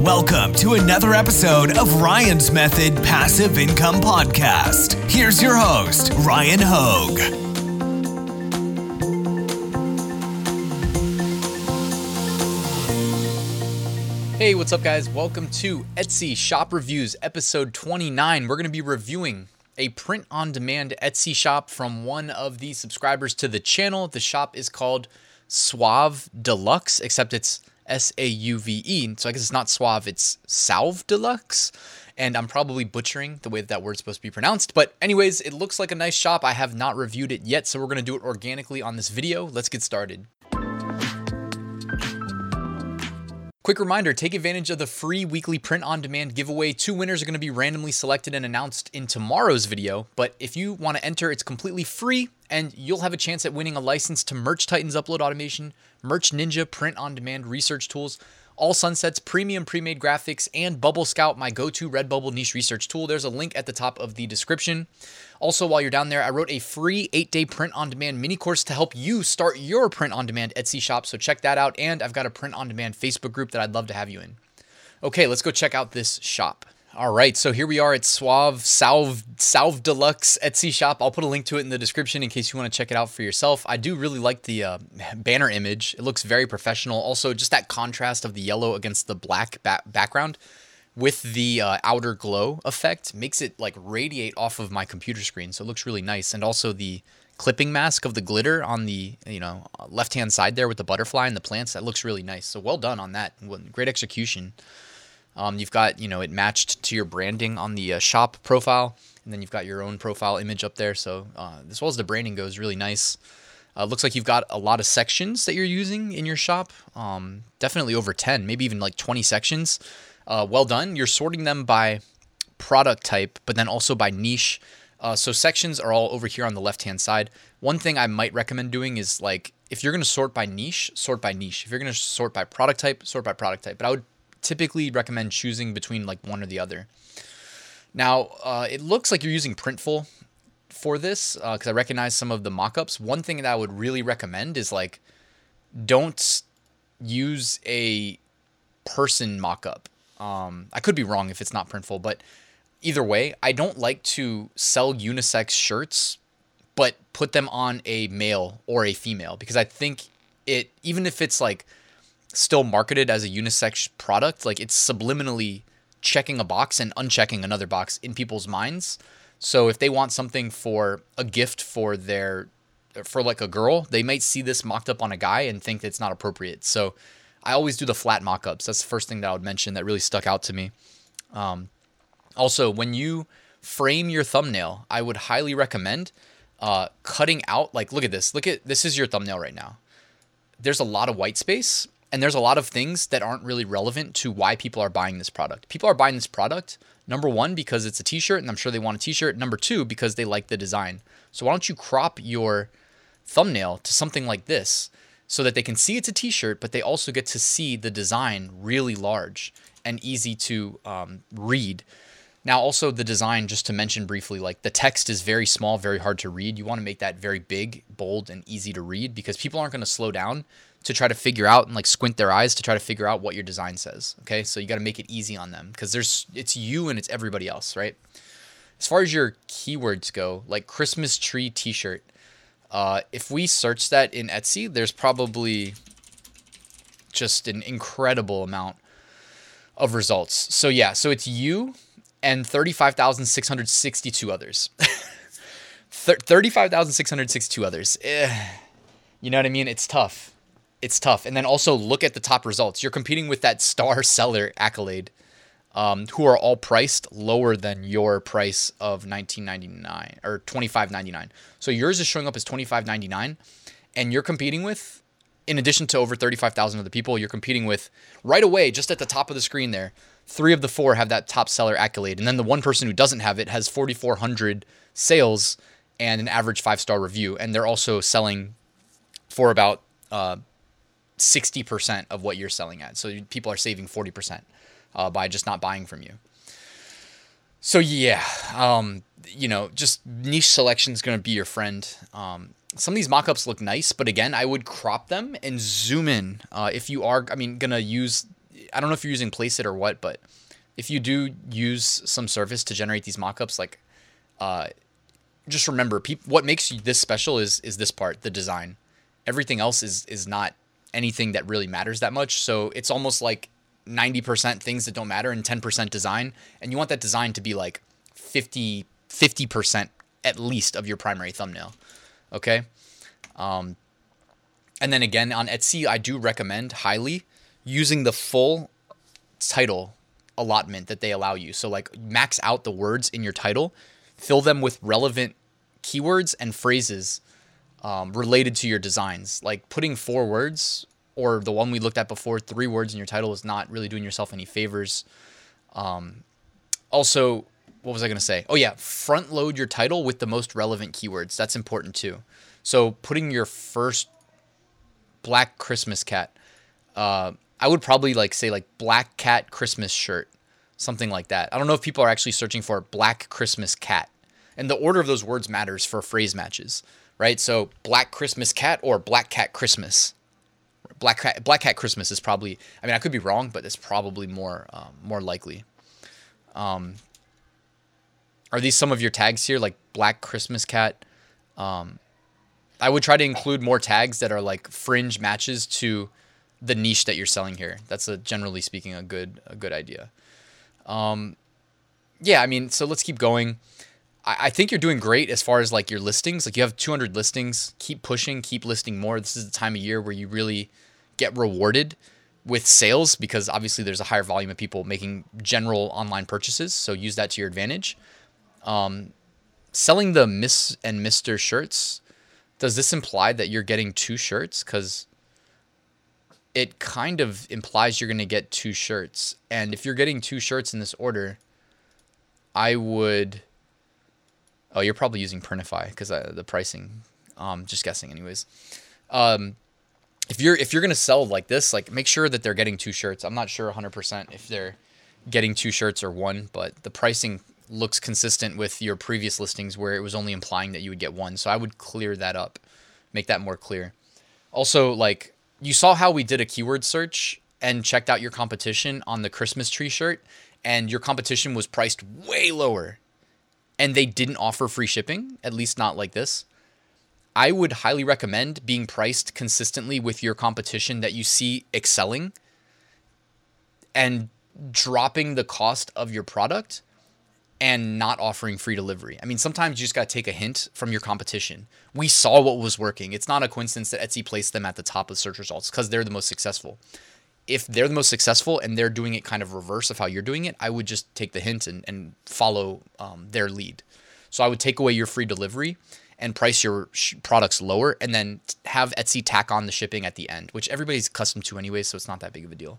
Welcome to another episode of Ryan's Method Passive Income Podcast. Here's your host, Ryan Hogue. Hey, what's up, guys? Welcome to Etsy Shop Reviews, episode 29. We're going to be reviewing a print on demand Etsy shop from one of the subscribers to the channel. The shop is called Suave Deluxe, except it's S A U V E. So I guess it's not Suave, it's Salve Deluxe. And I'm probably butchering the way that, that word's supposed to be pronounced. But, anyways, it looks like a nice shop. I have not reviewed it yet, so we're to do it organically on this video. Let's get started. Quick reminder take advantage of the free weekly print on demand giveaway. Two winners are going to be randomly selected and announced in tomorrow's video. But if you want to enter, it's completely free and you'll have a chance at winning a license to Merch Titans Upload Automation, Merch Ninja print on demand research tools, all Sunsets premium pre-made graphics, and Bubble Scout, my go-to Redbubble niche research tool. There's a link at the top of the description. Also, while you're down there, I wrote a free eight-day print-on-demand mini course to help you start your print-on-demand Etsy shop. So check that out. And I've got a print-on-demand Facebook group that I'd love to have you in. Okay, let's go check out this shop. All right, so here we are at Suave Salve Salve Deluxe Etsy shop. I'll put a link to it in the description in case you want to check it out for yourself. I do really like the uh, banner image. It looks very professional. Also, just that contrast of the yellow against the black ba- background with the uh, outer glow effect makes it like radiate off of my computer screen. So it looks really nice. And also the clipping mask of the glitter on the you know left hand side there with the butterfly and the plants that looks really nice. So well done on that. Great execution. Um, you've got, you know, it matched to your branding on the uh, shop profile, and then you've got your own profile image up there. So uh, as well as the branding goes, really nice. Uh, looks like you've got a lot of sections that you're using in your shop. Um, definitely over 10, maybe even like 20 sections. Uh, well done. You're sorting them by product type, but then also by niche. Uh, so sections are all over here on the left hand side. One thing I might recommend doing is like if you're going to sort by niche, sort by niche. If you're going to sort by product type, sort by product type. But I would typically recommend choosing between like one or the other. Now, uh, it looks like you're using Printful for this because uh, I recognize some of the mockups. One thing that I would really recommend is like don't use a person mockup. Um, I could be wrong if it's not Printful, but either way, I don't like to sell unisex shirts, but put them on a male or a female because I think it, even if it's like still marketed as a unisex product, like it's subliminally checking a box and unchecking another box in people's minds. So if they want something for a gift for their for like a girl, they might see this mocked up on a guy and think it's not appropriate. So I always do the flat mock-ups. That's the first thing that I would mention that really stuck out to me. Um, also, when you frame your thumbnail, I would highly recommend uh, cutting out. Like, look at this. Look at this is your thumbnail right now. There's a lot of white space, and there's a lot of things that aren't really relevant to why people are buying this product. People are buying this product, number one, because it's a t shirt, and I'm sure they want a t shirt. Number two, because they like the design. So why don't you crop your thumbnail to something like this so that they can see it's a t shirt, but they also get to see the design really large and easy to um, read. Now, also the design, just to mention briefly, like the text is very small, very hard to read. You want to make that very big, bold, and easy to read because people aren't going to slow down to try to figure out and like squint their eyes to try to figure out what your design says. Okay, so you got to make it easy on them because there's it's you and it's everybody else, right? As far as your keywords go, like Christmas tree T-shirt, uh, if we search that in Etsy, there's probably just an incredible amount of results. So yeah, so it's you and 35,662 others. 35,662 others. Eh, you know what I mean? It's tough it's tough. And then also look at the top results. You're competing with that star seller accolade, um, who are all priced lower than your price of 19.99 or 25.99. So yours is showing up as 25.99, and you're competing with, in addition to over 35,000 other people, you're competing with right away, just at the top of the screen there. Three of the four have that top seller accolade, and then the one person who doesn't have it has 4,400 sales and an average five star review, and they're also selling for about uh, 60% of what you're selling at. So people are saving 40% uh, by just not buying from you. So yeah, um, you know, just niche selection is going to be your friend. Um, some of these mockups look nice, but again, I would crop them and zoom in. Uh, if you are, I mean, going to use I don't know if you're using Placeit or what, but if you do use some service to generate these mockups, like, uh, just remember, what makes you this special is is this part, the design. Everything else is is not anything that really matters that much. So it's almost like 90% things that don't matter and 10% design. And you want that design to be like 50 50% at least of your primary thumbnail. Okay. Um, and then again on Etsy, I do recommend highly using the full title allotment that they allow you. So like max out the words in your title, fill them with relevant keywords and phrases um, related to your designs. Like putting four words or the one we looked at before, three words in your title is not really doing yourself any favors. Um, also, what was I going to say? Oh, yeah, front load your title with the most relevant keywords. That's important too. So putting your first black Christmas cat, uh, I would probably like say like black cat Christmas shirt, something like that. I don't know if people are actually searching for black Christmas cat. And the order of those words matters for phrase matches, right? So black Christmas cat or black cat Christmas. Black cat, black cat Christmas is probably. I mean, I could be wrong, but it's probably more um, more likely. Um, are these some of your tags here, like black Christmas cat? Um, I would try to include more tags that are like fringe matches to the niche that you're selling here. That's a generally speaking a good a good idea. Um, yeah, I mean, so let's keep going. I, think you're doing great as far as like your listings. Like you have 200 listings. Keep pushing. Keep listing more. This is the time of year where you really get rewarded with sales because obviously there's a higher volume of people making general online purchases. So use that to your advantage. Um, selling the Miss and Mister shirts. Does this imply that you're getting two shirts? Because it kind of implies you're going to get two shirts. And if you're getting two shirts in this order, I would. Oh, you're probably using Printify because uh, the pricing. Um, just guessing, anyways. Um, if you're if you're gonna sell like this, like make sure that they're getting two shirts. I'm not sure 100% if they're getting two shirts or one, but the pricing looks consistent with your previous listings where it was only implying that you would get one. So I would clear that up, make that more clear. Also, like you saw how we did a keyword search and checked out your competition on the Christmas tree shirt, and your competition was priced way lower, and they didn't offer free shipping, at least not like this. I would highly recommend being priced consistently with your competition that you see excelling and dropping the cost of your product and not offering free delivery. I mean, sometimes you just got to take a hint from your competition. We saw what was working. It's not a coincidence that Etsy placed them at the top of search results because they're the most successful. If they're the most successful and they're doing it kind of reverse of how you're doing it, I would just take the hint and, and follow um, their lead. So I would take away your free delivery and price your sh- products lower and then have Etsy tack on the shipping at the end, which everybody's accustomed to anyway, so it's not that big of a deal.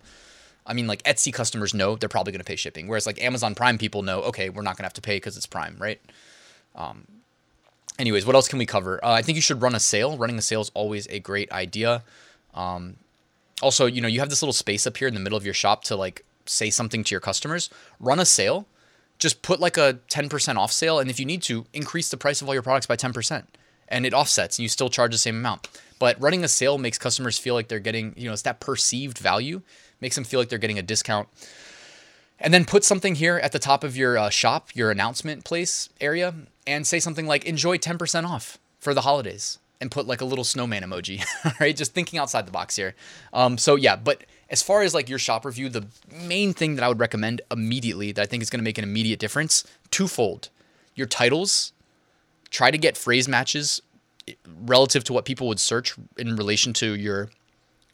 I mean, like Etsy customers know they're probably going to pay shipping, whereas like Amazon Prime people know, okay, we're not going to have to pay because it's Prime, right? Um, anyways, what else can we cover? Uh, I think you should run a sale. Running a sale is always a great idea. Um, also, you know, you have this little space up here in the middle of your shop to like say something to your customers. Run a sale. Just put like a 10% off sale. And if you need to, increase the price of all your products by 10%. And it offsets and you still charge the same amount. But running a sale makes customers feel like they're getting, you know, it's that perceived value makes them feel like they're getting a discount. And then put something here at the top of your uh, shop, your announcement place area, and say something like enjoy 10% off for the holidays and put like a little snowman emoji, right? Just thinking outside the box here. Um, so yeah, but as far as like your shop review, the main thing that I would recommend immediately that I think is going to make an immediate difference, twofold. Your titles, try to get phrase matches eh, relative to what people would search in relation to your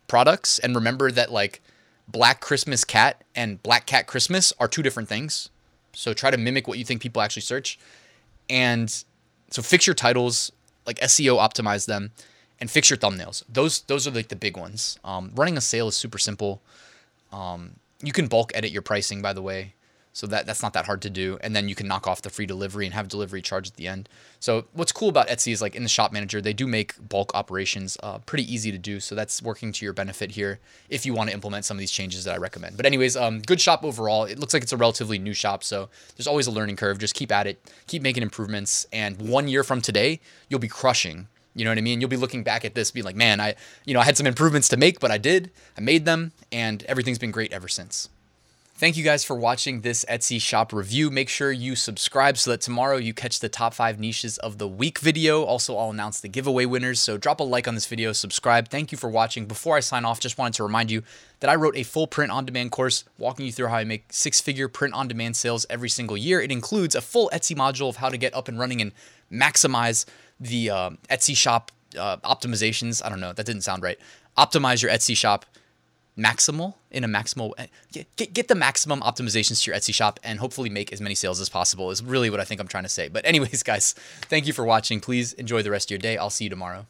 products and remember that like Black Christmas Cat and Black Cat Christmas are two different things. So try to mimic what you think people actually search. And so fix your titles, like SEO optimize them, and fix your thumbnails. Those those are like the big ones. Um, running a sale is super simple. Um, you can bulk edit your pricing, by the way. So that that's not that hard to do. And then you can knock off the free delivery and have delivery charge at the end. So what's cool about Etsy is like in the shop manager, they do make bulk operations uh, pretty easy to do. So that's working to your benefit here if you want to implement some of these changes that I recommend. But anyways, um, good shop overall. It looks like it's a relatively new shop, so there's always a learning curve. Just keep at it, keep making improvements, and one year from today, you'll be crushing You know what I mean? You'll be looking back at this, being like, man, I, you know, I had some improvements to make, but I did. I made them, and everything's been great ever since. Thank you guys for watching this Etsy shop review. Make sure you subscribe so that tomorrow you catch the top five niches of the week video. Also, I'll announce the giveaway winners. So drop a like on this video, subscribe. Thank you for watching. Before I sign off, just wanted to remind you that I wrote a full print on demand course walking you through how I make six figure print on demand sales every single year. It includes a full Etsy module of how to get up and running and maximize the uh, Etsy shop uh, optimizations. I don't know, that didn't sound right. Optimize your Etsy shop maximal in a maximal eh, get, get the maximum optimizations to your Etsy shop and hopefully make as many sales as possible is really what I think I'm trying to say. But anyways, guys, thank you for watching. Please enjoy the rest of your day. I'll see you tomorrow.